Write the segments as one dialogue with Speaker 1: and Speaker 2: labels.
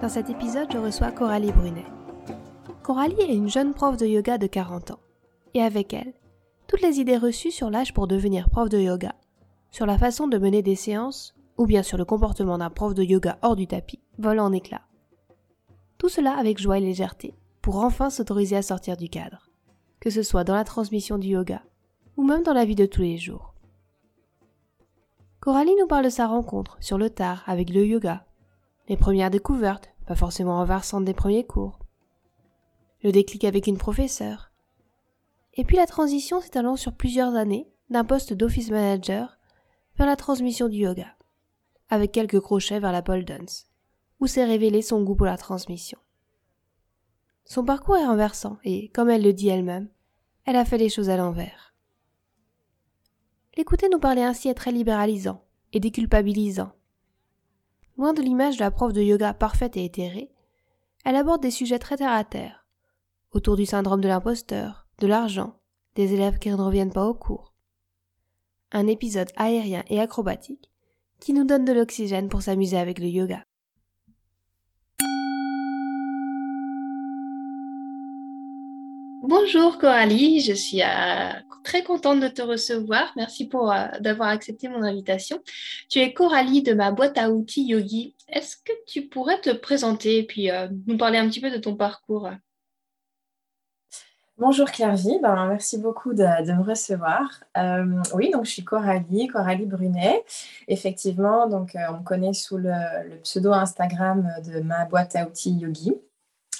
Speaker 1: Dans cet épisode, je reçois Coralie Brunet. Coralie est une jeune prof de yoga de 40 ans. Et avec elle, toutes les idées reçues sur l'âge pour devenir prof de yoga, sur la façon de mener des séances, ou bien sur le comportement d'un prof de yoga hors du tapis, volent en éclats. Tout cela avec joie et légèreté, pour enfin s'autoriser à sortir du cadre, que ce soit dans la transmission du yoga, ou même dans la vie de tous les jours. Coralie nous parle de sa rencontre sur le tard avec le yoga, les premières découvertes, pas forcément renversantes des premiers cours, le déclic avec une professeure, et puis la transition s'étalant sur plusieurs années d'un poste d'office manager vers la transmission du yoga, avec quelques crochets vers la pole dance, où s'est révélé son goût pour la transmission. Son parcours est renversant et, comme elle le dit elle-même, elle a fait les choses à l'envers. L'écouter nous parler ainsi est très libéralisant et déculpabilisant, Loin de l'image de la prof de yoga parfaite et éthérée, elle aborde des sujets très terre à terre, autour du syndrome de l'imposteur, de l'argent, des élèves qui ne reviennent pas au cours. Un épisode aérien et acrobatique qui nous donne de l'oxygène pour s'amuser avec le yoga.
Speaker 2: Bonjour Coralie, je suis euh, très contente de te recevoir. Merci pour euh, d'avoir accepté mon invitation. Tu es Coralie de ma boîte à outils Yogi. Est-ce que tu pourrais te présenter et puis euh, nous parler un petit peu de ton parcours?
Speaker 3: Bonjour Claire-Vie, ben, merci beaucoup de, me recevoir. oui, donc je suis Coralie, Coralie Brunet. Effectivement, donc on me connaît sous le pseudo Instagram de ma boîte à outils Yogi.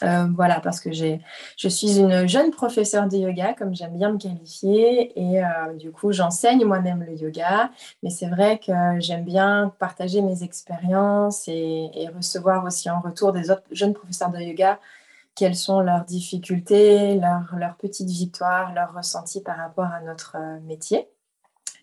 Speaker 3: Euh, voilà, parce que je suis une jeune professeure de yoga, comme j'aime bien me qualifier, et euh, du coup, j'enseigne moi-même le yoga, mais c'est vrai que j'aime bien partager mes expériences et, recevoir aussi en retour des autres jeunes professeurs de yoga quelles sont leurs difficultés, leurs, petites victoires, leurs ressentis par rapport à notre euh, métier.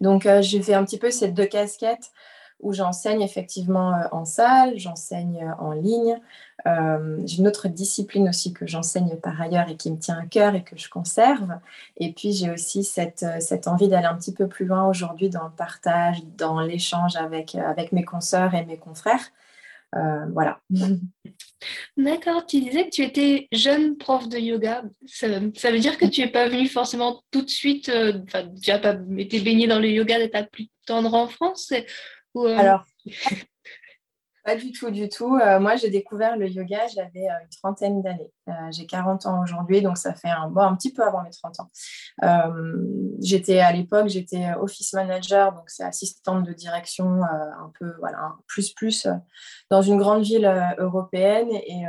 Speaker 3: Donc, j'ai fait un petit peu ces deux casquettes où j'enseigne effectivement en salle, j'enseigne en ligne, euh, j'ai une autre discipline aussi que j'enseigne par ailleurs et qui me tient à cœur et que je conserve. Et puis j'ai aussi cette, euh, cette envie d'aller un petit peu plus loin aujourd'hui dans le partage, dans l'échange avec, euh, avec mes consoeurs et mes confrères. voilà.
Speaker 2: D'accord, tu disais que tu étais jeune prof de yoga. Ça, ça veut dire que tu n'es pas venue forcément tout de suite, enfin, tu n'as pas été baignée dans le yoga dès ta plus tendre enfance
Speaker 3: ou, Alors, pas du tout, du tout. Euh, moi, j'ai découvert le yoga, j'avais euh, une trentaine d'années. Euh, j'ai 40 ans aujourd'hui, donc ça fait un, bon, un petit peu avant mes 30 ans. j'étais à l'époque, j'étais office manager, donc c'est assistante de direction, un peu, voilà, plus, plus, dans une grande ville européenne. Et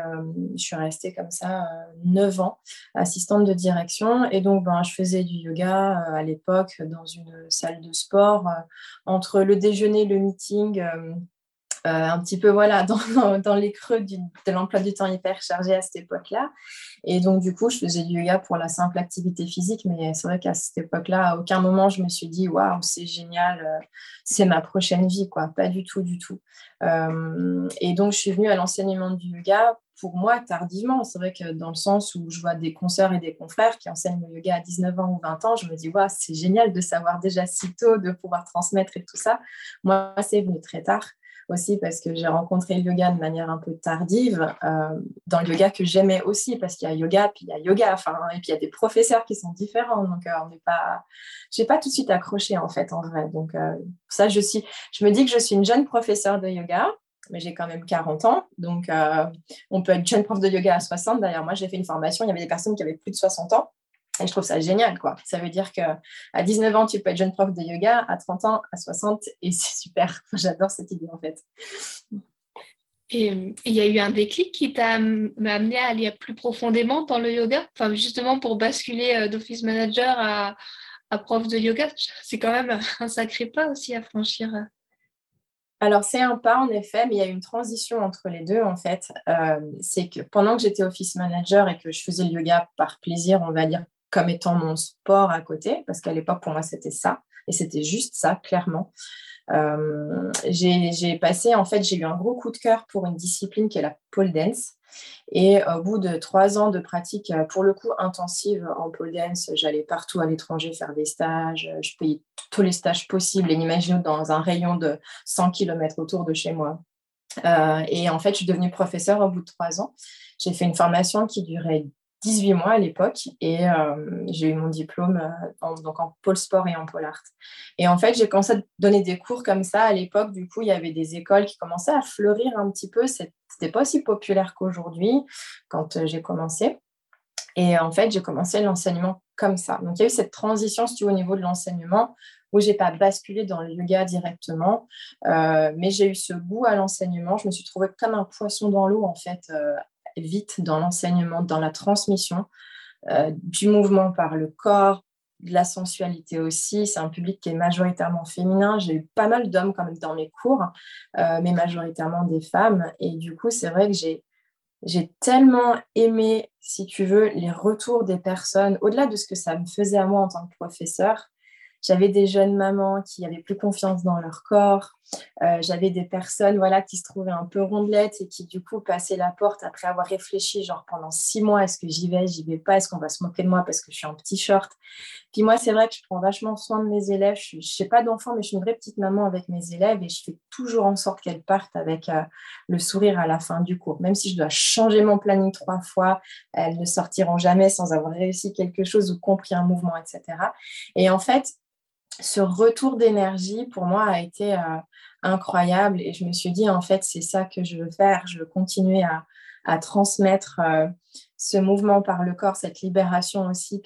Speaker 3: je suis restée comme ça 9 ans, assistante de direction. Et donc, ben, je faisais du yoga à l'époque dans une salle de sport, entre le déjeuner, le meeting un petit peu voilà, dans, dans, les creux de l'emploi du temps hyper chargé à cette époque-là. Et donc, du coup, je faisais du yoga pour la simple activité physique, mais c'est vrai qu'à cette époque-là, à aucun moment, je me suis dit, waouh, c'est génial, euh, c'est ma prochaine vie, quoi. Pas du tout, du tout. Euh, et donc, je suis venue à l'enseignement du yoga pour moi tardivement. C'est vrai que dans le sens où je vois des consoeurs et des confrères qui enseignent le yoga à 19 ans ou 20 ans, je me dis, waouh, c'est génial de savoir déjà si tôt, de pouvoir transmettre et tout ça. Moi, c'est venu très tard aussi parce que j'ai rencontré le yoga de manière un peu tardive, euh, dans le yoga que j'aimais aussi, parce qu'il y a yoga, puis il y a yoga, enfin, et puis il y a des professeurs qui sont différents, donc euh, on n'est pas, pas tout de suite accroché en fait, en vrai. Donc euh, ça, je suis, je me dis que je suis une jeune professeure de yoga, mais j'ai quand même 40 ans, donc on peut être jeune prof de yoga à 60. D'ailleurs, moi, j'ai fait une formation, il y avait des personnes qui avaient plus de 60 ans. Et je trouve ça génial, quoi. Ça veut dire qu'à 19 ans, tu peux être jeune prof de yoga, à 30 ans, à 60, et c'est super. J'adore cette idée, en fait.
Speaker 2: Et il y a eu un déclic qui t'a amené à aller plus profondément dans le yoga, enfin, justement pour basculer euh, d'office manager à, à prof de yoga. C'est quand même un sacré pas aussi à franchir.
Speaker 3: alors, c'est un pas, en effet, mais il y a une transition entre les deux, en fait. Euh, c'est que pendant que j'étais office manager et que je faisais le yoga par plaisir, on va dire, comme étant mon sport à côté, parce qu'à l'époque, pour moi, c'était ça. Et c'était juste ça, clairement. Euh, j'ai passé, en fait, j'ai eu un gros coup de cœur pour une discipline qui est la pole dance. Et au bout de trois ans de pratique, euh, pour le coup, intensive en pole dance, j'allais partout à l'étranger faire des stages. Je payais tous les stages possibles et inimaginables dans un rayon de 100 km autour de chez moi. Euh, et en fait, je suis devenue professeure au bout de trois ans. J'ai fait une formation qui durait 18 mois à l'époque et euh, j'ai eu mon diplôme euh, en, donc en pôle sport et en pôle art. Et en fait, j'ai commencé à donner des cours comme ça à l'époque. Du coup, il y avait des écoles qui commençaient à fleurir un petit peu. C'était pas aussi populaire qu'aujourd'hui quand euh, j'ai commencé. Et en fait, j'ai commencé l'enseignement comme ça. Donc, il y a eu cette transition, si au niveau de l'enseignement, où j'ai pas basculé dans le yoga directement, mais j'ai eu ce goût à l'enseignement. Je me suis trouvée comme un poisson dans l'eau, en fait, vite dans l'enseignement, dans la transmission euh, du mouvement par le corps, de la sensualité aussi. C'est un public qui est majoritairement féminin. J'ai eu pas mal d'hommes comme dans mes cours, euh, mais majoritairement des femmes. Et du coup, c'est vrai que j'ai j'ai tellement aimé, si tu veux, les retours des personnes, au-delà de ce que ça me faisait à moi en tant que professeur, j'avais des jeunes mamans qui avaient plus confiance dans leur corps. Euh, j'avais des personnes voilà, qui se trouvaient un peu rondelettes et qui, du coup, passaient la porte après avoir réfléchi, genre pendant six mois, est-ce que j'y vais, j'y vais pas, est-ce qu'on va se moquer de moi parce que je suis en petit short? Puis moi, c'est vrai que je prends vachement soin de mes élèves. Je n'ai pas d'enfants, mais je suis une vraie petite maman avec mes élèves et je fais toujours en sorte qu'elles partent avec euh, le sourire à la fin du cours. Même si je dois changer mon planning trois fois, elles ne sortiront jamais sans avoir réussi quelque chose ou compris un mouvement, etc. Et en fait, ce retour d'énergie, pour moi, a été euh, incroyable. Et je me suis dit, en fait, c'est ça que je veux faire. Je veux continuer à, transmettre euh, ce mouvement par le corps, cette libération aussi.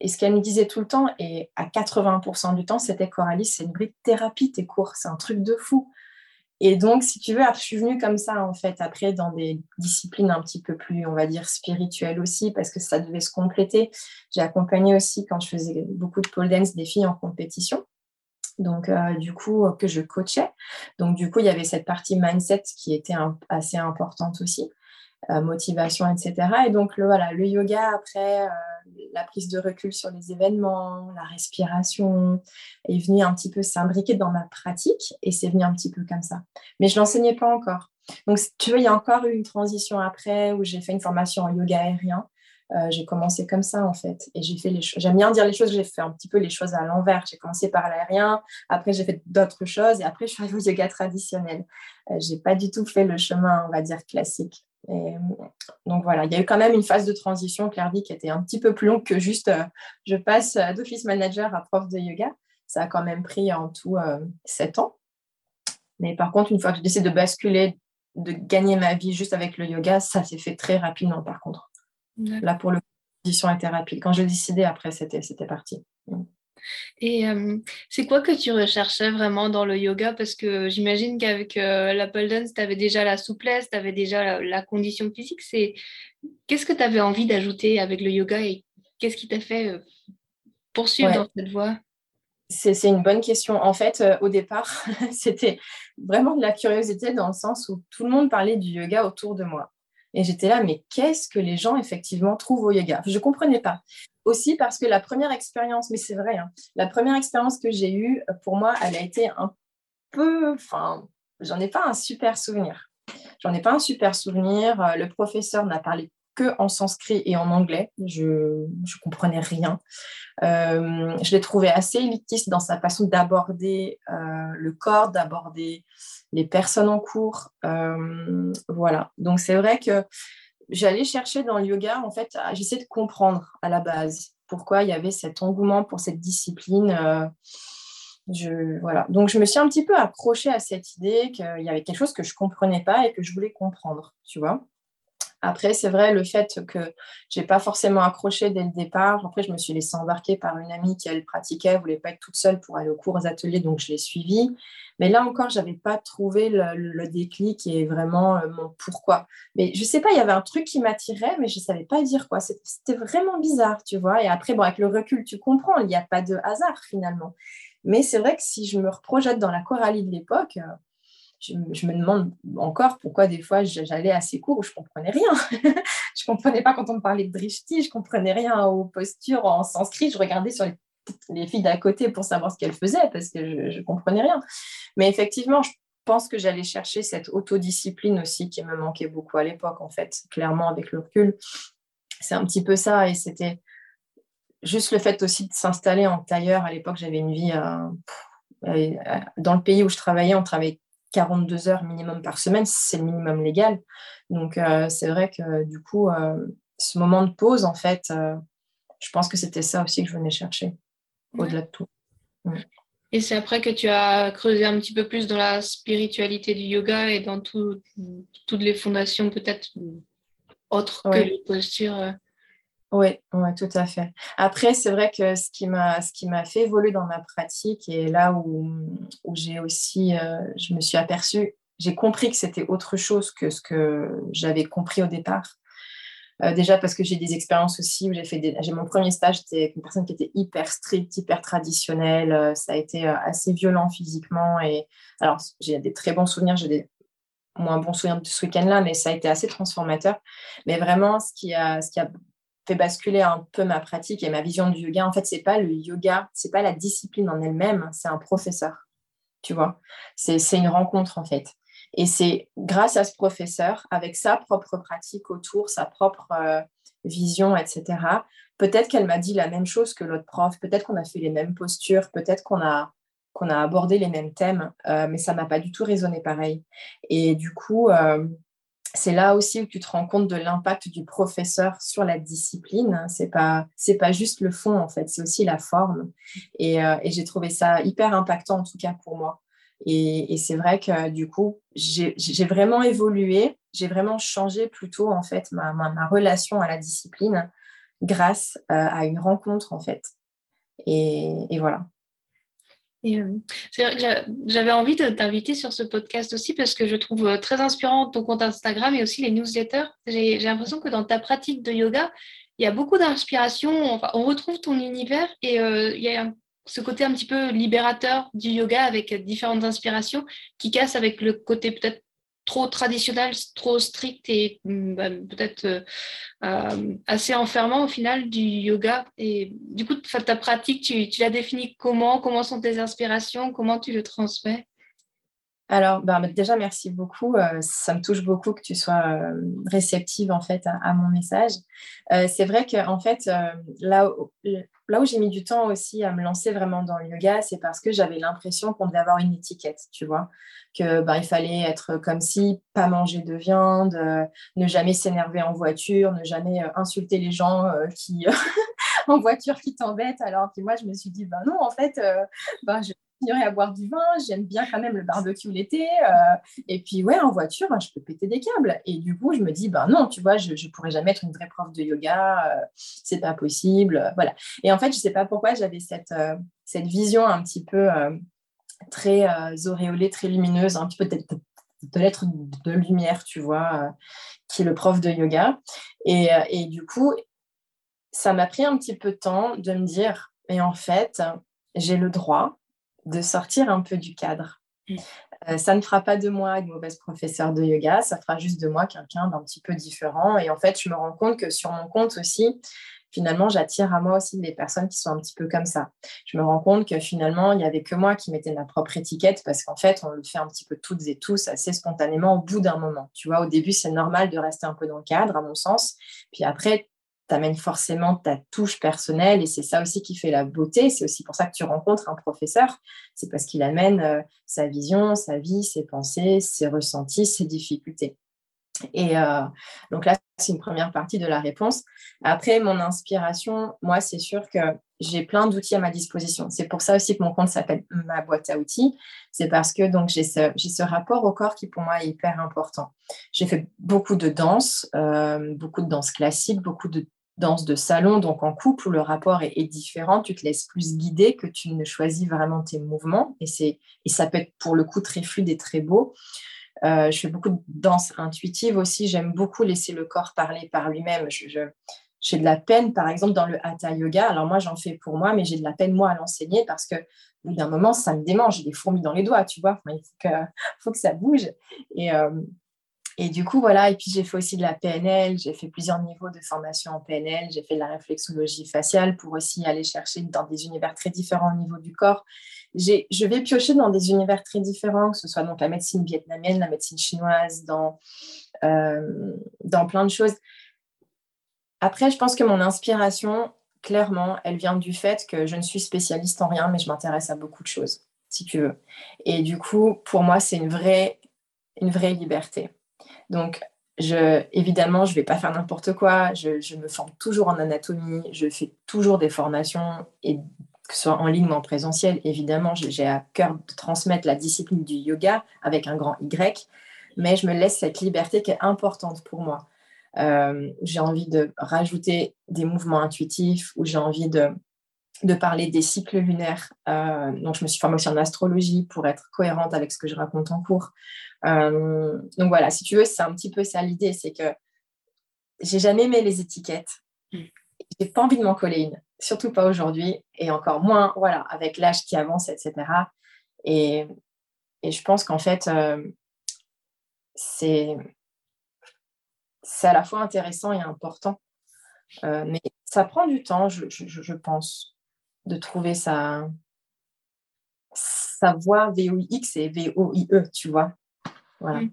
Speaker 3: et ce qu'elle me disait tout le temps, et à 80% du temps, c'était Coralie, c'est une vraie thérapie, tes cours. C'est un truc de fou. Et donc, si tu veux, je suis venue comme ça, en fait, après, dans des disciplines un petit peu plus, on va dire, spirituelles aussi, parce que ça devait se compléter. J'ai accompagné aussi, quand je faisais beaucoup de pole dance, des filles en compétition. Donc, euh, du coup, que je coachais. Donc, du coup, il y avait cette partie mindset qui était assez importante aussi. Euh, motivation, etc. Et donc, le, voilà, le yoga, après, euh, la prise de recul sur les événements, la respiration, est venu un petit peu s'imbriquer dans ma pratique et c'est venu un petit peu comme ça. Mais je ne l'enseignais pas encore. Donc, tu vois, il y a encore eu une transition après où j'ai fait une formation en yoga aérien. Euh, j'ai commencé comme ça en fait et j'ai fait les choses. J'aime bien dire les choses, j'ai fait un petit peu les choses à l'envers. J'ai commencé par l'aérien, après j'ai fait d'autres choses et après je suis arrivée au yoga traditionnel. Euh, j'ai pas du tout fait le chemin, on va dire classique. Et, donc voilà, il y a eu quand même une phase de transition, Claire qui était un petit peu plus longue que juste euh, je passe euh, d'office manager à prof de yoga. Ça a quand même pris en tout euh, sept ans. Mais par contre, une fois que j'ai décidé de basculer, de gagner ma vie juste avec le yoga, ça s'est fait très rapidement par contre. Là, pour le la transition était rapide. Quand j'ai décidé, après, c'était parti.
Speaker 1: Et c'est quoi que tu recherchais vraiment dans le yoga? Parce que j'imagine qu'avec la pole dance, tu avais déjà la souplesse, tu avais déjà la, condition physique. C'est Qu'est-ce que tu avais envie d'ajouter avec le yoga et qu'est-ce qui t'a fait poursuivre dans cette voie?
Speaker 3: C'est une bonne question. En fait, au départ, c'était vraiment de la curiosité dans le sens où tout le monde parlait du yoga autour de moi. Et j'étais là, mais qu'est-ce que les gens effectivement trouvent au yoga? Je ne comprenais pas aussi parce que la première expérience, mais c'est vrai, hein, la première expérience que j'ai eue, euh, pour moi, elle a été un peu, enfin, j'en ai pas un super souvenir. J'en ai pas un super souvenir. Euh, le professeur n'a parlé que en sanskrit et en anglais. Je ne comprenais rien. Euh, je l'ai trouvé assez élitiste dans sa façon d'aborder le corps, d'aborder les personnes en cours. voilà. Donc c'est vrai que j'allais chercher dans le yoga, en fait, j'essaie de comprendre à la base pourquoi il y avait cet engouement pour cette discipline. Euh, je, voilà. Donc, je me suis un petit peu accrochée à cette idée qu'il y avait quelque chose que je ne comprenais pas et que je voulais comprendre, tu vois. Après, c'est vrai, le fait que je n'ai pas forcément accroché dès le départ. Après, je me suis laissée embarquer par une amie qui, elle, pratiquait, voulait pas être toute seule pour aller aux cours, aux ateliers, donc je l'ai suivie. Mais là encore, je n'avais pas trouvé le, déclic et vraiment euh, mon pourquoi. Mais je sais pas, il y avait un truc qui m'attirait, mais je ne savais pas dire quoi. C'était vraiment bizarre, tu vois. Et après, bon, avec le recul, tu comprends, il n'y a pas de hasard finalement. Mais c'est vrai que si je me reprojette dans la Coralie de l'époque, je, me demande encore pourquoi des fois j'allais à ces cours où je comprenais rien. je comprenais pas quand on me parlait de drishti, je comprenais rien aux postures en sanskrit. Je regardais sur les, filles d'à côté pour savoir ce qu'elles faisaient parce que je, ne comprenais rien. Mais effectivement, je pense que j'allais chercher cette autodiscipline aussi qui me manquait beaucoup à l'époque, en fait, clairement avec le recul. C'est un petit peu ça et c'était juste le fait aussi de s'installer en tailleur. À l'époque, j'avais une vie euh, euh, dans le pays où je travaillais, on travaillait 42 heures minimum par semaine, c'est le minimum légal. Donc, euh, c'est vrai que du coup, ce moment de pause, en fait, je pense que c'était ça aussi que je venais chercher, au-delà de tout.
Speaker 4: Et c'est après que tu as creusé un petit peu plus dans la spiritualité du yoga et dans toutes les fondations peut-être autres que les postures.
Speaker 3: Oui, ouais, tout à fait. Après, c'est vrai que ce qui m'a ce qui m'a fait évoluer dans ma pratique et là où, où j'ai aussi, euh, je me suis aperçue, j'ai compris que c'était autre chose que ce que j'avais compris au départ. Euh, déjà parce que j'ai des expériences aussi où j'ai fait j'ai mon premier stage, c'était avec une personne qui était hyper stricte, hyper traditionnelle. Euh, ça a été assez violent physiquement et alors j'ai des très bons souvenirs, j'ai des moins bons souvenirs de ce week-end-là, mais ça a été assez transformateur. Mais vraiment, ce qui a, ce qui a fait basculer un peu ma pratique et ma vision du yoga. En fait, c'est pas le yoga, c'est pas la discipline en elle-même, c'est un professeur. Tu vois, c'est une rencontre en fait. Et c'est grâce à ce professeur, avec sa propre pratique autour, sa propre euh, vision, etc. Peut-être qu'elle m'a dit la même chose que l'autre prof, peut-être qu'on a fait les mêmes postures, peut-être qu'on a, qu'on a abordé les mêmes thèmes, euh, mais ça m'a pas du tout résonné pareil. Et du coup, euh, c'est là aussi où tu te rends compte de l'impact du professeur sur la discipline. C'est pas c'est pas juste le fond en fait, c'est aussi la forme. Et, euh, j'ai trouvé ça hyper impactant en tout cas pour moi. Et, c'est vrai que du coup j'ai vraiment évolué, j'ai vraiment changé plutôt en fait ma, ma, relation à la discipline grâce euh, à une rencontre en fait. et voilà.
Speaker 4: Euh, c'est vrai que j'avais envie de t'inviter sur ce podcast aussi parce que je trouve euh, très inspirant ton compte Instagram et aussi les newsletters. J'ai l'impression que dans ta pratique de yoga, il y a beaucoup d'inspiration. Enfin, on retrouve ton univers et euh, il y a ce côté un petit peu libérateur du yoga avec différentes inspirations qui casse avec le côté peut-être trop traditionnel, trop strict et mm, bah, peut-être euh, euh, assez enfermant au final du yoga. Et du coup, ta pratique, tu, tu la définis comment? Comment sont tes inspirations? Comment tu le transmets?
Speaker 3: Alors, ben, déjà, merci beaucoup. Euh, ça me touche beaucoup que tu sois réceptive en fait à, mon message. c'est vrai que en fait, là, où j'ai mis du temps aussi à me lancer vraiment dans le yoga, c'est parce que j'avais l'impression qu'on devait avoir une étiquette, tu vois, que ben, il fallait être comme si, pas manger de viande, euh, ne jamais s'énerver en voiture, ne jamais euh, insulter les gens euh, qui en voiture qui t'embêtent. Alors que moi, je me suis dit, ben non, en fait, ben, je continuerai à boire du vin, j'aime bien quand même le barbecue l'été. et puis, ouais, en voiture, je peux péter des câbles. Et du coup, je me dis, ben non, tu vois, je ne pourrais jamais être une vraie prof de yoga, c'est pas possible. voilà. Et en fait, je sais pas pourquoi j'avais cette, cette vision un petit peu très auréolée, très lumineuse, un petit peu peut-être de l'être de lumière, tu vois, qui est le prof de yoga. Et, et du coup, ça m'a pris un petit peu de temps de me dire, mais en fait, j'ai le droit de sortir un peu du cadre. Mm. Euh, ça ne fera pas de moi une mauvaise professeure de yoga, ça fera juste de moi quelqu'un d'un petit peu différent. Et en fait, je me rends compte que sur mon compte aussi, finalement, j'attire à moi aussi des personnes qui sont un petit peu comme ça. Je me rends compte que finalement, il n'y avait que moi qui mettais ma propre étiquette parce qu'en fait, on le fait un petit peu toutes et tous assez spontanément au bout d'un moment. Tu vois, au début, c'est normal de rester un peu dans le cadre, à mon sens. Puis après, amènes forcément ta touche personnelle et c'est ça aussi qui fait la beauté. C'est aussi pour ça que tu rencontres un professeur. C'est parce qu'il amène euh, sa vision, sa vie, ses pensées, ses ressentis, ses difficultés. Et euh, donc là, c'est une première partie de la réponse. Après, mon inspiration, moi, c'est sûr que j'ai plein d'outils à ma disposition. C'est pour ça aussi que mon compte s'appelle ma boîte à outils. C'est parce que donc j'ai ce, rapport au corps qui pour moi est hyper important. J'ai fait beaucoup de danse, euh, beaucoup de danse classique, beaucoup de danse de salon, donc en couple, où le rapport est, différent, tu te laisses plus guider que tu ne choisis vraiment tes mouvements. Et, c'est, et ça peut être pour le coup très fluide et très beau. Euh, je fais beaucoup de danse intuitive aussi. J'aime beaucoup laisser le corps parler par lui-même. Je, j'ai de la peine, par exemple, dans le hatha yoga. Alors moi, j'en fais pour moi, mais j'ai de la peine, moi, à l'enseigner parce que au bout d'un moment, ça me démange. J'ai des fourmis dans les doigts, tu vois. il faut que, faut que ça bouge. Et, euh, et du coup, voilà. Et puis, j'ai fait aussi de la PNL. J'ai fait plusieurs niveaux de formation en PNL. J'ai fait de la réflexologie faciale pour aussi aller chercher dans des univers très différents au niveau du corps. Je vais piocher dans des univers très différents, que ce soit donc la médecine vietnamienne, la médecine chinoise, dans, euh, dans plein de choses. Après, je pense que mon inspiration, clairement, elle vient du fait que je ne suis spécialiste en rien, mais je m'intéresse à beaucoup de choses, si tu veux. Et du coup, pour moi, c'est une vraie, une vraie liberté. Donc, je, évidemment, je ne vais pas faire n'importe quoi. Je, me forme toujours en anatomie. Je fais toujours des formations, et que ce soit en ligne ou en présentiel. Évidemment, j'ai à cœur de transmettre la discipline du yoga avec un grand Y, mais je me laisse cette liberté qui est importante pour moi. Euh, j'ai envie de rajouter des mouvements intuitifs ou j'ai envie de, de parler des cycles lunaires. Euh, donc, je me suis formée aussi en astrologie pour être cohérente avec ce que je raconte en cours. Euh, donc, voilà, si tu veux, c'est un petit peu ça l'idée c'est que j'ai jamais aimé les étiquettes. Mm. J'ai pas envie de m'en coller une, surtout pas aujourd'hui, et encore moins, voilà, avec l'âge qui avance, etc. Et, et je pense qu'en fait, c'est c'est à la fois intéressant et important. Euh, mais ça prend du temps, je, pense, de trouver sa, sa voix VOIX et VOIE, tu vois. Voilà. Mm.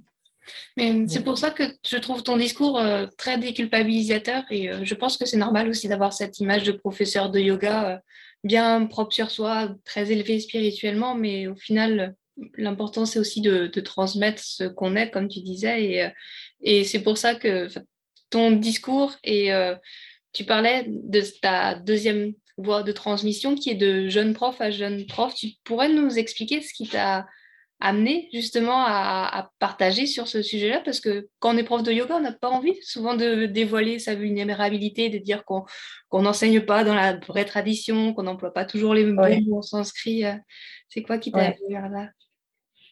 Speaker 4: Mais c'est pour ça que je trouve ton discours euh, très déculpabilisateur et euh, je pense que c'est normal aussi d'avoir cette image de professeur de yoga bien propre sur soi, très élevé spirituellement, mais au final, l'important c'est aussi de, transmettre ce qu'on est, comme tu disais, et, et c'est pour ça que ton discours et euh, tu parlais de ta deuxième voie de transmission qui est de jeune prof à jeune prof. Tu pourrais nous expliquer ce qui t'a amené justement à, partager sur ce sujet-là? Parce que quand on est prof de yoga, on n'a pas envie souvent de dévoiler sa vulnérabilité, de dire qu'on n'enseigne pas dans la vraie tradition, qu'on n'emploie pas toujours les mots en sanskrit. C'est quoi qui t'a amené là?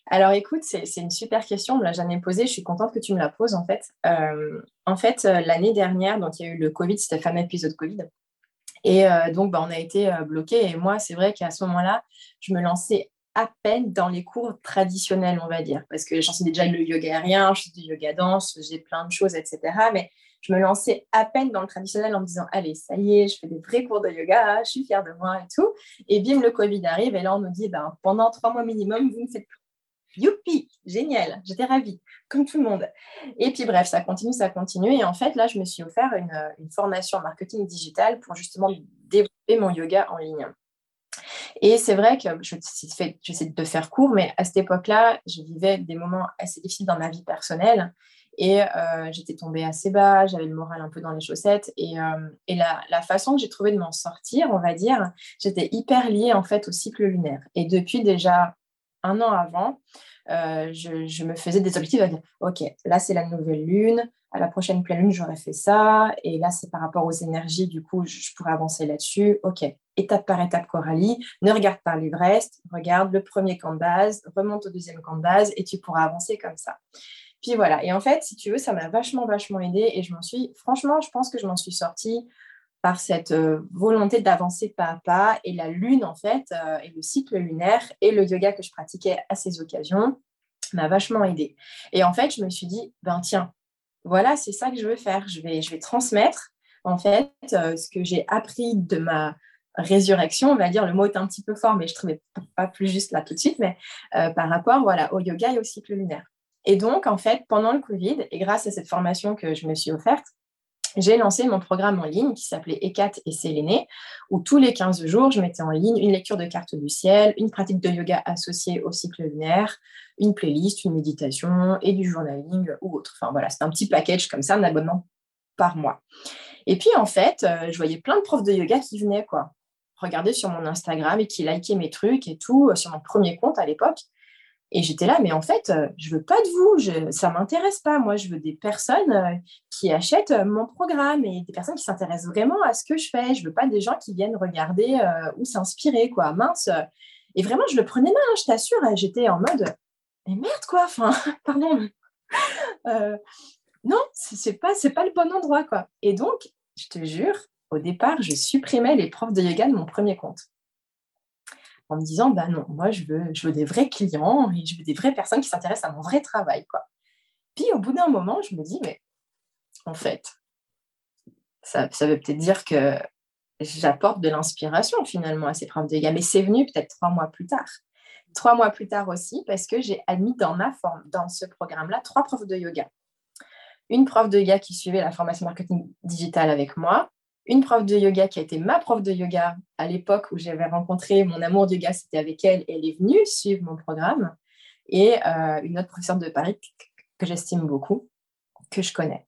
Speaker 3: Alors écoute, c'est une super question, on ne me l'a jamais posée, je suis contente que tu me la poses en fait. Euh, en fait, euh, l'année dernière, donc il y a eu le Covid, c'était le fameux épisode Covid. Et euh, donc, bah, on a été bloqués. Et moi, c'est vrai qu'à ce moment-là, je me lançais à peine dans les cours traditionnels, on va dire. Parce que j'enseignais déjà le yoga aérien, je faisais du yoga danse, j'ai plein de choses, etc. Mais je me lançais à peine dans le traditionnel en me disant Allez, ça y est, je fais des vrais cours de yoga, je suis fière de moi et tout. Et bim, le Covid arrive. Et là, on nous dit ben, Pendant trois mois minimum, vous ne faites plus Youpi, génial, j'étais ravie, comme tout le monde. Et puis bref, ça continue, ça continue. Et en fait, là, je me suis offert une, formation en marketing digital pour justement développer mon yoga en ligne. Et c'est vrai que j'essaie de faire court, mais à cette époque-là, je vivais des moments assez difficiles dans ma vie personnelle. Et euh, j'étais tombée assez bas, j'avais le moral un peu dans les chaussettes. Et, euh, la, la, façon que j'ai trouvé de m'en sortir, on va dire, j'étais hyper liée en fait au cycle lunaire. Et depuis déjà un an avant, euh, je, me faisais des objectifs à dire, OK, là c'est la nouvelle lune, à la prochaine pleine lune, j'aurais fait ça, et là c'est par rapport aux énergies, du coup, je, pourrais avancer là-dessus. OK, étape par étape, Coralie, ne regarde pas l'Everest, regarde le premier camp de base, remonte au deuxième camp de base, et tu pourras avancer comme ça. Puis voilà, et en fait, si tu veux, ça m'a vachement, vachement aidé, et je m'en suis, franchement, je pense que je m'en suis sortie par cette euh, volonté d'avancer pas à pas. Et la lune, en fait, euh, et le cycle lunaire et le yoga que je pratiquais à ces occasions m'a vachement aidé. Et en fait, je me suis dit, ben tiens, voilà, c'est ça que je veux faire. Je vais, je vais transmettre, en fait, euh, ce que j'ai appris de ma résurrection, on va dire, le mot est un petit peu fort, mais je ne trouvais pas plus juste là tout de suite, mais par rapport voilà, au yoga et au cycle lunaire. Et donc, en fait, pendant le Covid, et grâce à cette formation que je me suis offerte, j'ai lancé mon programme en ligne qui s'appelait ECAT et Séléné, où tous les 15 jours, je mettais en ligne une lecture de carte du ciel, une pratique de yoga associée au cycle lunaire, une playlist, une méditation et du journaling ou autre. Enfin voilà, c'est un petit package comme ça, un abonnement par mois. Et puis en fait, euh, je voyais plein de profs de yoga qui venaient quoi, regarder sur mon Instagram et qui likaient mes trucs et tout, euh, sur mon premier compte à l'époque. Et j'étais là, mais en fait, euh, je veux pas de vous, je, ça m'intéresse pas. Moi, je veux des personnes euh, qui achètent euh, mon programme et des personnes qui s'intéressent vraiment à ce que je fais. Je veux pas des gens qui viennent regarder ou s'inspirer, quoi. Mince. Et vraiment, je le prenais mal, hein, je t'assure. J'étais en mode, mais merde, quoi. Enfin, pardon. non, c'est pas, c'est pas le bon endroit, quoi. Et donc, je te jure, au départ, je supprimais les profs de yoga de mon premier compte. En me disant, bah non, moi, je veux, je veux des vrais clients et je veux des vraies personnes qui s'intéressent à mon vrai travail. Quoi. Puis, au bout d'un moment, je me dis, mais en fait, ça, ça veut peut-être dire que j'apporte de l'inspiration finalement à ces profs de yoga. Mais c'est venu peut-être trois mois plus tard. Trois mois plus tard aussi, parce que j'ai admis dans ma forme, dans ce programme-là, trois profs de yoga. Une prof de yoga qui suivait la formation marketing digital avec moi, une prof de yoga qui a été ma prof de yoga à l'époque où j'avais rencontré mon amour de yoga, c'était avec elle, et elle est venue suivre mon programme, et euh, une autre professeure de Paris que j'estime beaucoup, que je connais.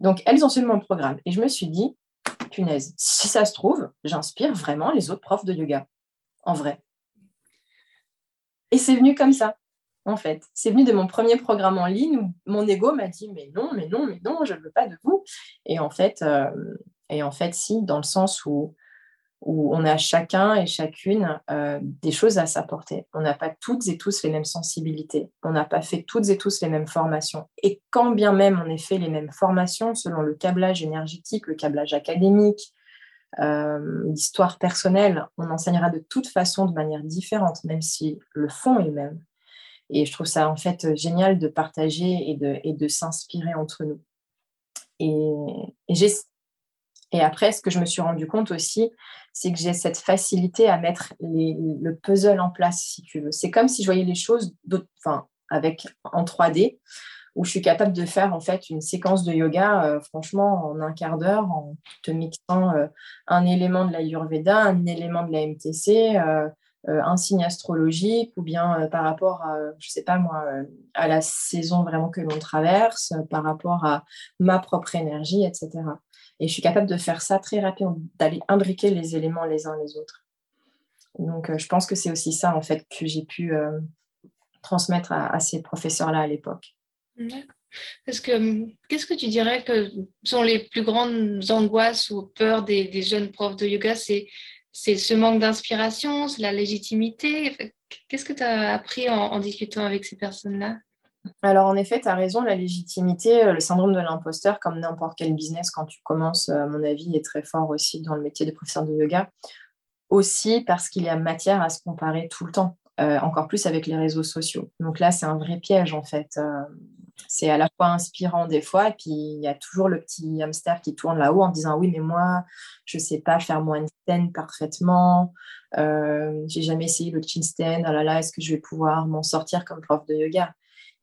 Speaker 3: Donc, elles ont suivi mon programme. Et je me suis dit, punaise, si ça se trouve, j'inspire vraiment les autres profs de yoga, en vrai. Et c'est venu comme ça, en fait. C'est venu de mon premier programme en ligne où mon ego m'a dit, mais non, mais non, mais non, je ne veux pas de vous. Et en fait, euh, et en fait, si, dans le sens où où on a chacun et chacune euh, des choses à s'apporter. On n'a pas toutes et tous les mêmes sensibilités. On n'a pas fait toutes et tous les mêmes formations. Et quand bien même on ait fait les mêmes formations, selon le câblage énergétique, le câblage académique, euh, l'histoire personnelle, on enseignera de toute façon de manière différente, même si le fond est le même. Et je trouve ça en fait génial de partager et de, et de s'inspirer entre nous. Et, et et après, ce que je me suis rendu compte aussi, c'est que j'ai cette facilité à mettre le puzzle en place, si tu veux. C'est comme si je voyais les choses enfin, avec, en 3D, où je suis capable de faire en fait une séquence de yoga, euh, franchement, en un quart d'heure, en te mixant euh, un élément de la Yurveda, un élément de la MTC, euh, un signe astrologique, ou bien par rapport à, je sais pas moi, à la saison vraiment que l'on traverse, par rapport à ma propre énergie, etc. Et je suis capable de faire ça très rapidement, d'aller imbriquer les éléments les uns les autres. Donc, euh, je pense que c'est aussi ça, en fait, que j'ai pu euh, transmettre à, ces professeurs-là à l'époque.
Speaker 4: Parce que, hum, qu'est-ce que tu dirais que sont les plus grandes angoisses ou peurs des, jeunes profs de yoga? C'est ce manque d'inspiration, c'est la légitimité? Qu'est-ce que tu as appris en discutant avec ces personnes-là?
Speaker 3: Alors, en effet, tu as raison, la légitimité, euh, le syndrome de l'imposteur, comme n'importe quel business, quand tu commences, euh, à mon avis, est très fort aussi dans le métier de professeur de yoga. Aussi parce qu'il y a matière à se comparer tout le temps, euh, encore plus avec les réseaux sociaux. Donc là, c'est un vrai piège, en fait. c'est à la fois inspirant des fois, et puis il y a toujours le petit hamster qui tourne là-haut en disant Oui, mais moi, je ne sais pas faire mon handstand parfaitement, j'ai jamais essayé le chin stand, oh là là, est-ce que je vais pouvoir m'en sortir comme prof de yoga?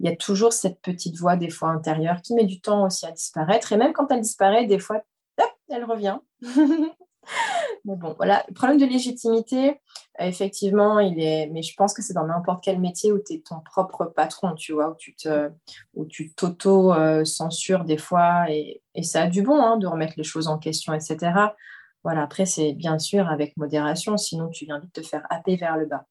Speaker 3: Il y a toujours cette petite voix, des fois intérieure, qui met du temps aussi à disparaître. Et même quand elle disparaît, des fois, elle revient. bon, voilà. Le problème de légitimité, effectivement, il est. Mais je pense que c'est dans n'importe quel métier où tu es ton propre patron, tu vois, où tu où tu t'auto-censures des fois. Et, ça a du bon hein, de remettre les choses en question, etc. Voilà, après, c'est bien sûr avec modération, sinon tu viens vite te faire happer vers le bas.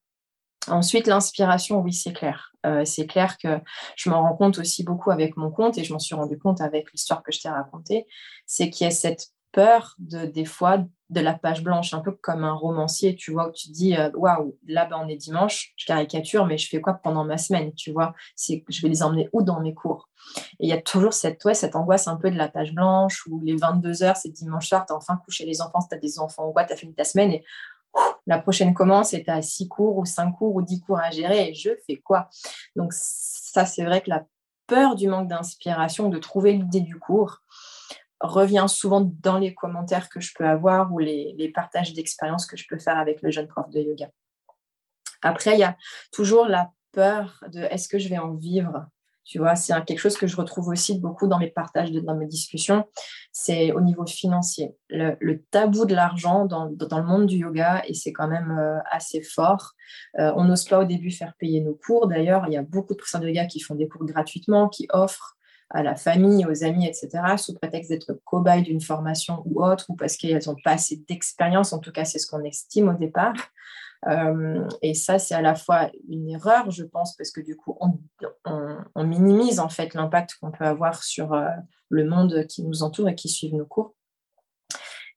Speaker 3: Ensuite, l'inspiration, oui, c'est clair. Euh, c'est clair que je m'en rends compte aussi beaucoup avec mon compte et je m'en suis rendu compte avec l'histoire que je t'ai racontée, c'est qu'il y a cette peur de des fois de la page blanche, un peu comme un romancier, tu vois, où tu dis euh, waouh, là ben, on est dimanche, je caricature, mais je fais quoi pendant ma semaine, tu vois je vais les emmener où dans mes cours? Et il y a toujours cette ouais, cette angoisse un peu de la page blanche où les 22 heures, c'est dimanche soir, tu as enfin couché les enfants, tu as des enfants ou quoi, tu as fini ta semaine et la prochaine commence et tu as six cours ou cinq cours ou dix cours à gérer. Et je fais quoi? Donc ça, c'est vrai que la peur du manque d'inspiration, de trouver l'idée du cours, revient souvent dans les commentaires que je peux avoir ou les, les partages d'expériences que je peux faire avec le jeune prof de yoga. Après, il y a toujours la peur de est-ce que je vais en vivre? Tu vois, c'est quelque chose que je retrouve aussi beaucoup dans mes partages, dans mes discussions. C'est au niveau financier. Le, tabou de l'argent dans, le monde du yoga, et c'est quand même euh, assez fort. Euh, on n'ose pas au début faire payer nos cours. D'ailleurs, il y a beaucoup de professeurs de yoga qui font des cours gratuitement, qui offrent à la famille, aux amis, etc., sous prétexte d'être cobaye d'une formation ou autre, ou parce qu'elles n'ont pas assez d'expérience. En tout cas, c'est ce qu'on estime au départ. Euh, et ça, c'est à la fois une erreur, je pense, parce que du coup, on, minimise en fait l'impact qu'on peut avoir sur euh, le monde qui nous entoure et qui suit nos cours.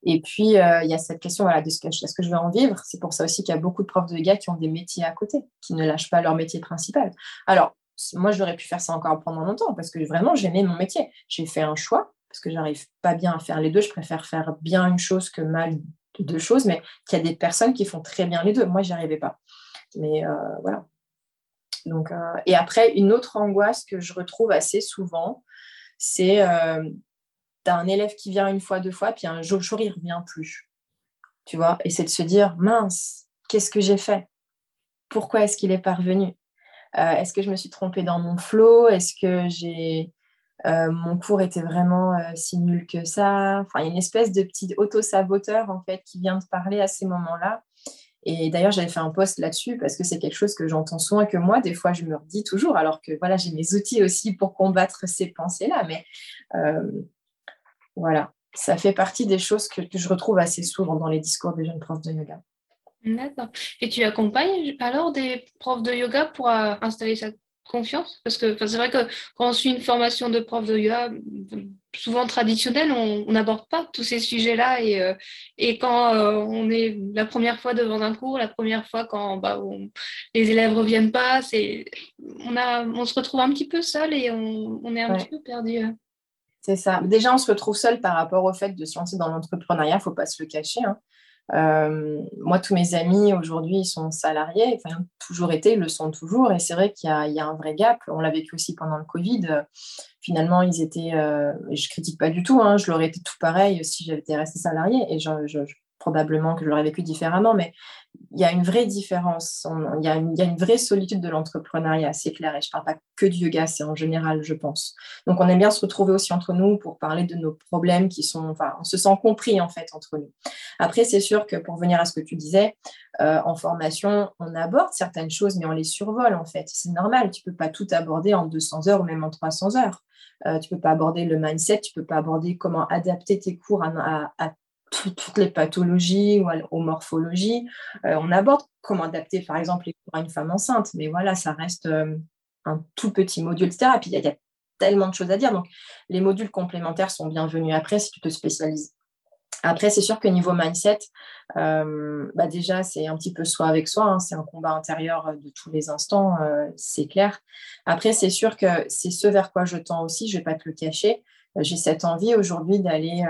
Speaker 3: Et puis, euh, il y a cette question de ce que, est-ce que je vais en vivre? C'est pour ça aussi qu'il y a beaucoup de profs de yoga qui ont des métiers à côté, qui ne lâchent pas leur métier principal. Alors, moi, j'aurais pu faire ça encore pendant longtemps parce que vraiment, j'aimais mon métier. J'ai fait un choix parce que j'arrive pas bien à faire les deux. Je préfère faire bien une chose que mal deux choses, mais qu'il y a des personnes qui font très bien les deux. Moi, j'y arrivais pas. Mais euh, voilà. Donc, euh, et après, une autre angoisse que je retrouve assez souvent, c'est euh, un élève qui vient une fois, deux fois, puis un jour, il ne revient plus. Tu vois? Et c'est de se dire, mince, qu'est-ce que j'ai fait? Pourquoi est-ce qu'il est parvenu euh, Est-ce que je me suis trompée dans mon flow? Est-ce que j'ai euh, mon cours était vraiment euh, si nul que ça. Enfin, il y a une espèce de petit auto-saboteur en fait qui vient de parler à ces moments-là. Et d'ailleurs, j'avais fait un post là-dessus parce que c'est quelque chose que j'entends souvent et que moi, des fois, je me redis toujours, alors que voilà, j'ai mes outils aussi pour combattre ces pensées-là. Mais euh, voilà, ça fait partie des choses que, je retrouve assez souvent dans les discours des jeunes profs de yoga.
Speaker 4: D'accord. Et tu accompagnes alors des profs de yoga pour installer cette confiance Parce que c'est vrai que quand on suit une formation de prof de yoga, souvent traditionnelle, on n'aborde pas tous ces sujets-là. Et, euh, et quand euh, on est la première fois devant un cours, la première fois quand bah, les élèves ne reviennent pas, on, a, on se retrouve un petit peu seul et on, on est un petit peu perdu.
Speaker 3: C'est ça. Déjà, on se retrouve seul par rapport au fait de se lancer dans l'entrepreneuriat, il ne faut pas se le cacher. Hein. Euh, moi, tous mes amis aujourd'hui, sont salariés, enfin, toujours été, le sont toujours. Et c'est vrai qu'il y, a un vrai gap. On l'a vécu aussi pendant le Covid. Finalement, ils étaient, euh, je critique pas du tout, hein, je leur été tout pareil si j'avais été resté salarié. Et je, probablement que je l'aurais vécu différemment, mais il y a une vraie différence. il, y a une, vraie solitude de l'entrepreneuriat, c'est clair. Et je ne parle pas que du yoga, c'est en général, je pense. Donc, on aime bien se retrouver aussi entre nous pour parler de nos problèmes qui sont. Enfin, on se sent compris, en fait, entre nous. Après, c'est sûr que pour venir à ce que tu disais, euh, en formation, on aborde certaines choses, mais on les survole, en fait. C'est normal. Tu ne peux pas tout aborder en 200 heures ou même en 300 heures. Euh, tu ne peux pas aborder le mindset, tu ne peux pas aborder comment adapter tes cours à, à toutes les pathologies ou aux morphologies. Euh, on aborde comment adapter, par exemple, les cours à une femme enceinte, mais voilà, ça reste euh, un tout petit module, etc. Et il y, a tellement de choses à dire. Donc, les modules complémentaires sont bienvenus après si tu te spécialises. Après, c'est sûr que niveau mindset, euh, bah déjà, c'est un petit peu soi avec soi, hein. c'est un combat intérieur de tous les instants, c'est clair. Après, c'est sûr que c'est ce vers quoi je tends aussi, je ne vais pas te le cacher. J'ai cette envie aujourd'hui d'aller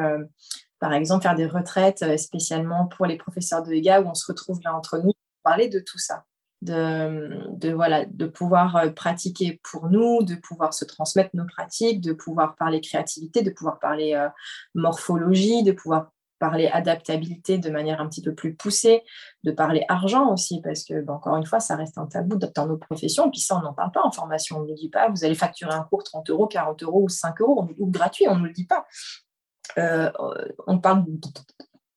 Speaker 3: par exemple, faire des retraites euh, spécialement pour les professeurs de yoga où on se retrouve là entre nous, parler de tout ça. De, pouvoir euh, pratiquer pour nous, de pouvoir se transmettre nos pratiques, de pouvoir parler créativité, de pouvoir parler euh, morphologie, de pouvoir parler adaptabilité de manière un petit peu plus poussée, de parler argent aussi, parce que, ben, encore une fois, ça reste un tabou dans nos professions, puis ça, on n'en parle pas en formation, on ne le dit pas, vous allez facturer un cours 30 euros, 40 euros ou 5 euros, ou gratuit, on ne le dit pas. Euh, on parle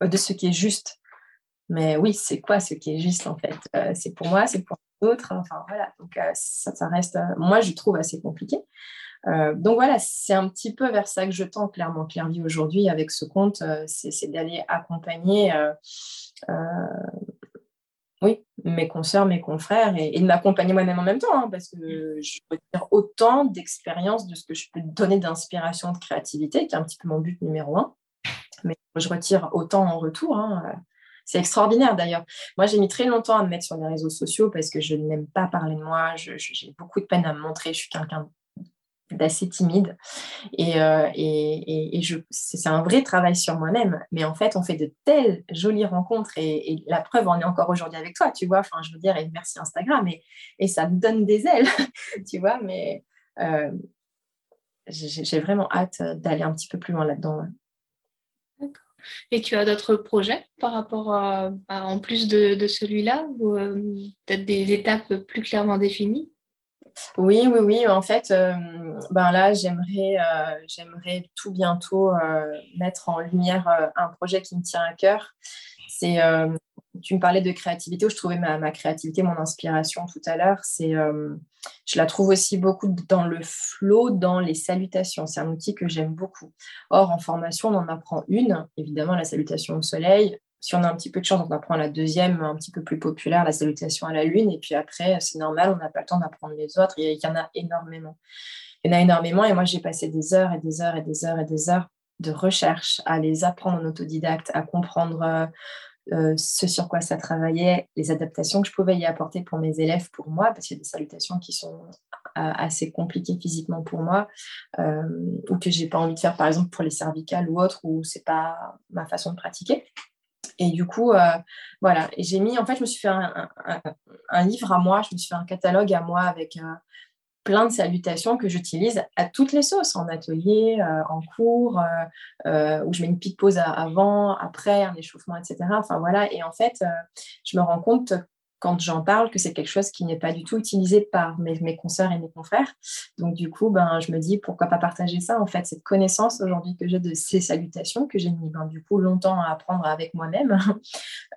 Speaker 3: de ce qui est juste. Mais oui, c'est quoi ce qui est juste en fait? Euh, C'est pour moi, c'est pour d'autres. Enfin voilà, donc euh, ça, ça, reste, moi je trouve assez compliqué. donc voilà, c'est un petit peu vers ça que je tends clairement Clairvie aujourd'hui avec ce compte, c'est d'aller accompagner oui, mes consoeurs, mes confrères, et, de m'accompagner moi-même en même temps, hein, parce que je retire autant d'expérience de ce que je peux donner d'inspiration, de créativité, qui est un petit peu mon but numéro un. Mais je retire autant en retour. Hein, c'est extraordinaire d'ailleurs. Moi, j'ai mis très longtemps à me mettre sur les réseaux sociaux parce que je n'aime pas parler de moi. J'ai beaucoup de peine à me montrer. Je suis quelqu'un d'assez timide. Et, euh, et, et, c'est un vrai travail sur moi-même. Mais en fait, on fait de telles jolies rencontres et, la preuve en est encore aujourd'hui avec toi, tu vois. Enfin, je veux dire, et merci Instagram. Et, ça me donne des ailes, tu vois. Mais euh, j'ai vraiment hâte d'aller un petit peu plus loin là-dedans.
Speaker 4: Et tu as d'autres projets par rapport en plus de, celui-là, ou euh, peut-être des étapes plus clairement définies?
Speaker 3: Oui, oui, oui. En fait, ben là, j'aimerais, j'aimerais tout bientôt mettre en lumière un projet qui me tient à cœur. C'est, tu me parlais de créativité, où je trouvais ma, ma créativité, mon inspiration tout à l'heure. C'est, je la trouve aussi beaucoup dans le flow, dans les salutations. C'est un outil que j'aime beaucoup. Or, en formation, on en apprend une, évidemment, la salutation au soleil si on a un petit peu de chance, on apprend la deuxième, un petit peu plus populaire, la salutation à la lune. Et puis après, c'est normal, on n'a pas le temps d'apprendre les autres. Il y en a énormément. Il y en a énormément. Et moi, j'ai passé des heures et des heures et des heures et des heures de recherche à les apprendre en autodidacte, à comprendre euh, euh, ce sur quoi ça travaillait, les adaptations que je pouvais y apporter pour mes élèves, pour moi, parce qu'il y a des salutations qui sont assez compliqué physiquement pour moi, ou que j'ai pas envie de faire, par exemple, pour les cervicales ou autres, où c'est pas ma façon de pratiquer. Et du coup, voilà. Et j'ai mis, en fait, je me suis fait un, livre à moi, je me suis fait un catalogue à moi avec plein de salutations que j'utilise à toutes les sauces, en atelier, euh, en cours, euh, euh, où je mets une petite pause avant, après, un échauffement, etc. Enfin voilà, et en fait, je me rends compte quand j'en parle que c'est quelque chose qui n'est pas du tout utilisé par mes, consoeurs et mes confrères. Donc du coup, ben, je me dis pourquoi pas partager ça, en fait, cette connaissance aujourd'hui que j'ai de ces salutations, que j'ai mis ben, du coup longtemps à apprendre avec moi-même.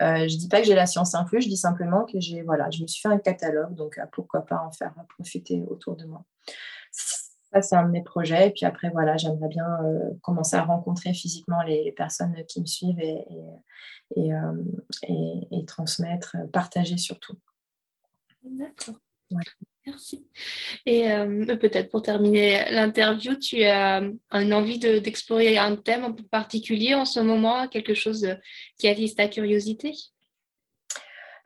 Speaker 3: Euh, je dis pas que j'ai la science infuse, je dis simplement que je me suis fait un catalogue, donc euh, pourquoi pas en faire profiter autour de moi. Ça, c'est un de mes projets. Et puis après, voilà, j'aimerais bien euh, commencer à rencontrer physiquement les, personnes qui me suivent et, euh, et, et, transmettre, partager surtout.
Speaker 4: D'accord. Merci. Et euh, peut-être pour terminer l'interview, tu as une envie d'explorer un thème en particulier en ce moment, quelque chose qui attise ta curiosité?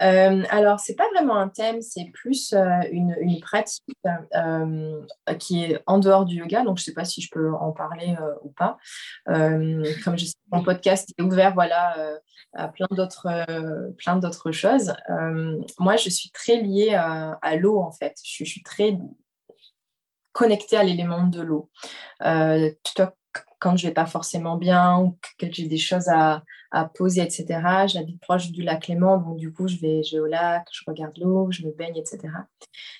Speaker 3: Euh, alors, c'est pas vraiment un thème, c'est plus euh, une, pratique euh, qui est en dehors du yoga. Donc, je ne sais pas si je peux en parler ou pas. comme je sais, mon podcast est ouvert voilà, à plein d'autres, plein d'autres choses. moi, je suis très liée à, l'eau, en fait. Je, suis très connectée à l'élément de l'eau quand je vais pas forcément bien ou que j'ai des choses à, à poser, etc. J'habite proche du lac Léman, donc du coup, je vais, je au lac, je regarde l'eau, je me baigne, etc.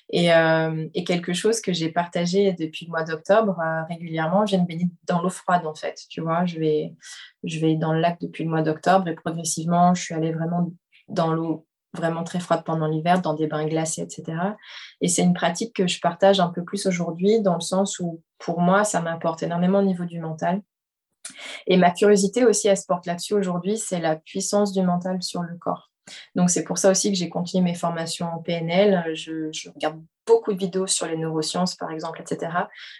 Speaker 3: Et, euh, et quelque chose que j'ai partagé depuis le mois d'octobre euh, régulièrement, j'aime baigner dans l'eau froide, en fait. Tu vois, je vais, je vais dans le lac depuis le mois d'octobre et progressivement, je suis allée vraiment dans l'eau vraiment très froide pendant l'hiver, dans des bains glacés, etc. Et c'est une pratique que je partage un peu plus aujourd'hui, dans le sens où, pour moi, ça m'apporte énormément au niveau du mental. Et ma curiosité aussi, elle se porte là-dessus aujourd'hui, c'est la puissance du mental sur le corps. Donc c'est pour ça aussi que j'ai continué mes formations en PNL. Je, regarde beaucoup de vidéos sur les neurosciences, par exemple, etc.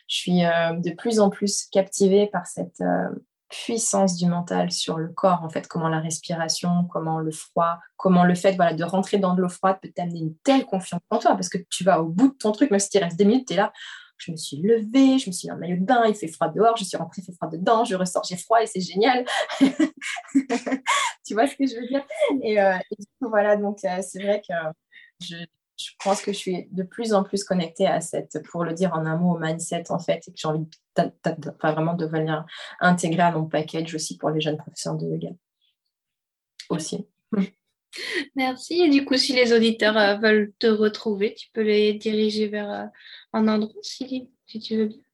Speaker 3: Je suis euh, de plus en plus captivée par cette, euh, puissance du mental sur le corps, en fait, comment la respiration, comment le froid, comment le fait voilà, de rentrer dans de l'eau froide peut t'amener une telle confiance en toi, parce que tu vas au bout de ton truc, même si tu restes des minutes, tu es là, je me suis levée, je me suis mis en maillot de bain, il fait froid dehors, je suis rentrée, il fait froid dedans, je ressors, j'ai froid et c'est génial. tu vois ce que je veux dire? Et, euh, voilà, donc euh, c'est vrai que je, je pense que je suis de plus en plus connectée à cette, pour le dire en un mot, au mindset en fait, et que j'ai envie vraiment de venir intégrer à mon package aussi pour les jeunes professeurs de yoga. Aussi.
Speaker 4: Merci. Et du coup, si les auditeurs euh, veulent te retrouver, tu peux les diriger vers euh, un endroit si, si tu veux bien.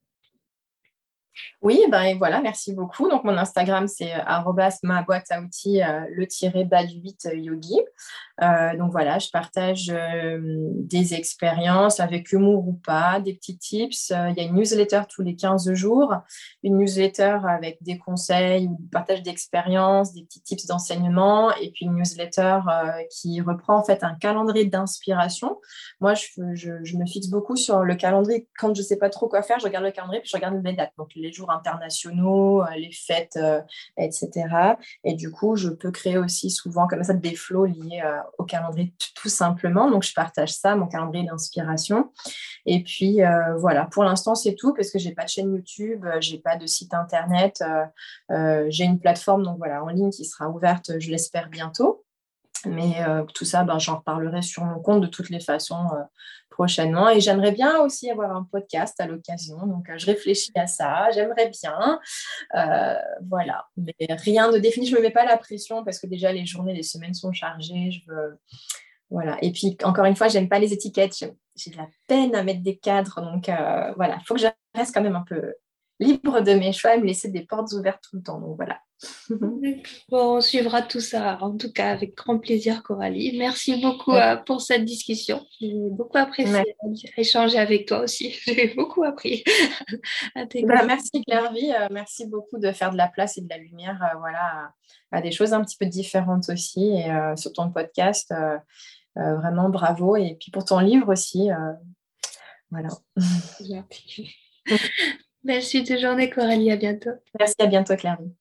Speaker 3: Oui, ben voilà, merci beaucoup. Donc mon Instagram c'est euh, ma boîte à outils euh, le tiré bas du 8 euh, yogi. donc voilà, je partage des expériences avec humour ou pas, des petits tips. Il y a une newsletter tous les 15 jours, une newsletter avec des conseils, ou partage d'expériences, des petits tips d'enseignement et puis une newsletter qui reprend en fait un calendrier d'inspiration. Moi, je, me fixe beaucoup sur le calendrier. Quand je ne sais pas trop quoi faire, je regarde le calendrier puis je regarde les dates. Jours internationaux, euh, les fêtes, euh, etc. Et du coup, je peux créer aussi souvent comme ça des flots liés euh, au calendrier tout simplement. Donc, je partage ça, mon calendrier d'inspiration. Et puis, voilà, pour l'instant, c'est tout parce que j'ai pas de chaîne YouTube, j'ai pas de site internet, j'ai une plateforme donc voilà en ligne qui sera ouverte, je l'espère bientôt. Mais tout ça, ben, j'en reparlerai sur mon compte de toutes les façons prochainement. Et j'aimerais bien aussi avoir un podcast à l'occasion. Donc, euh, je réfléchis à ça. J'aimerais bien. Euh, voilà. Mais rien de défini. Je ne me mets pas la pression parce que déjà, les journées, les semaines sont chargées. Je veux... Voilà. Et puis, encore une fois, j'aime pas les étiquettes. J'ai de la peine à mettre des cadres. Donc, euh, voilà. Il faut que je reste quand même un peu libre de mes choix et me laisser des portes ouvertes tout le temps. Donc, voilà.
Speaker 4: on suivra tout ça, en tout cas, avec grand plaisir, Coralie. Merci beaucoup euh, pour cette discussion. J'ai beaucoup apprécié échanger avec toi aussi. J'ai beaucoup appris.
Speaker 3: Bah, merci, Clairvy. Euh, merci beaucoup de faire de la place et de la lumière euh, voilà, à, des choses un petit peu différentes aussi. Et sur ton podcast, vraiment bravo. Et puis pour ton livre aussi. voilà.
Speaker 4: Belle suite de journée, Coralie. À bientôt.
Speaker 3: Merci, à bientôt, Clairvy.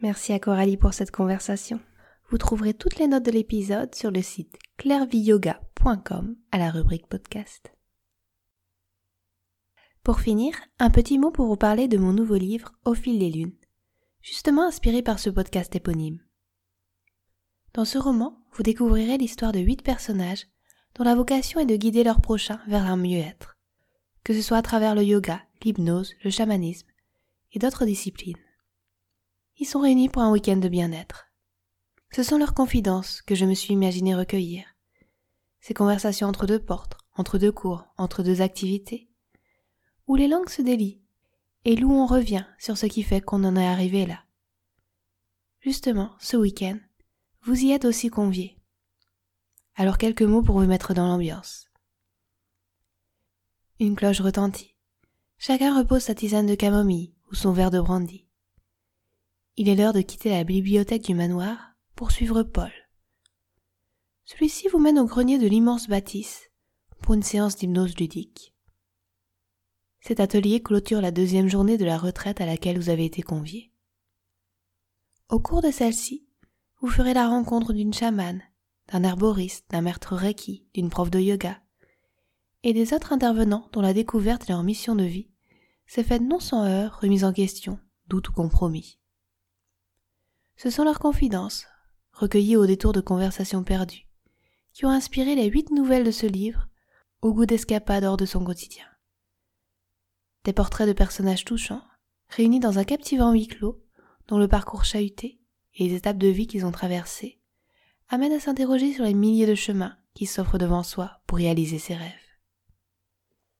Speaker 1: Merci à Coralie pour cette conversation. Vous trouverez toutes les notes de l'épisode sur le site clairviyoga.com à la rubrique podcast. Pour finir, un petit mot pour vous parler de mon nouveau livre Au fil des lunes, justement inspiré par ce podcast éponyme. Dans ce roman, vous découvrirez l'histoire de huit personnages dont la vocation est de guider leurs prochains vers un mieux-être, que ce soit à travers le yoga, l'hypnose, le chamanisme et d'autres disciplines. Ils sont réunis pour un week-end de bien-être. Ce sont leurs confidences que je me suis imaginé recueillir. Ces conversations entre deux portes, entre deux cours, entre deux activités, où les langues se délient et où on revient sur ce qui fait qu'on en est arrivé là. Justement, ce week-end, vous y êtes aussi conviés. Alors quelques mots pour vous mettre dans l'ambiance. Une cloche retentit. Chacun repose sa tisane de camomille ou son verre de brandy. Il est l'heure de quitter la bibliothèque du manoir pour suivre Paul. Celui-ci vous mène au grenier de l'immense bâtisse pour une séance d'hypnose ludique. Cet atelier clôture la deuxième journée de la retraite à laquelle vous avez été convié. Au cours de celle-ci, vous ferez la rencontre d'une chamane, d'un herboriste, d'un maître reiki, d'une prof de yoga, et des autres intervenants dont la découverte et leur mission de vie s'est faite non sans heurts, remise en question, doute ou compromis. Ce sont leurs confidences, recueillis au détour de conversations perdues, qui ont inspiré les huit nouvelles de ce livre, au goût d'escapade hors de son quotidien. Des portraits de personnages touchants, réunis dans un captivant huis clos, dont le parcours chahuté et les étapes de vie qu'ils ont traversées amènent à s'interroger sur les milliers de chemins qui s'offrent devant soi pour réaliser ses rêves.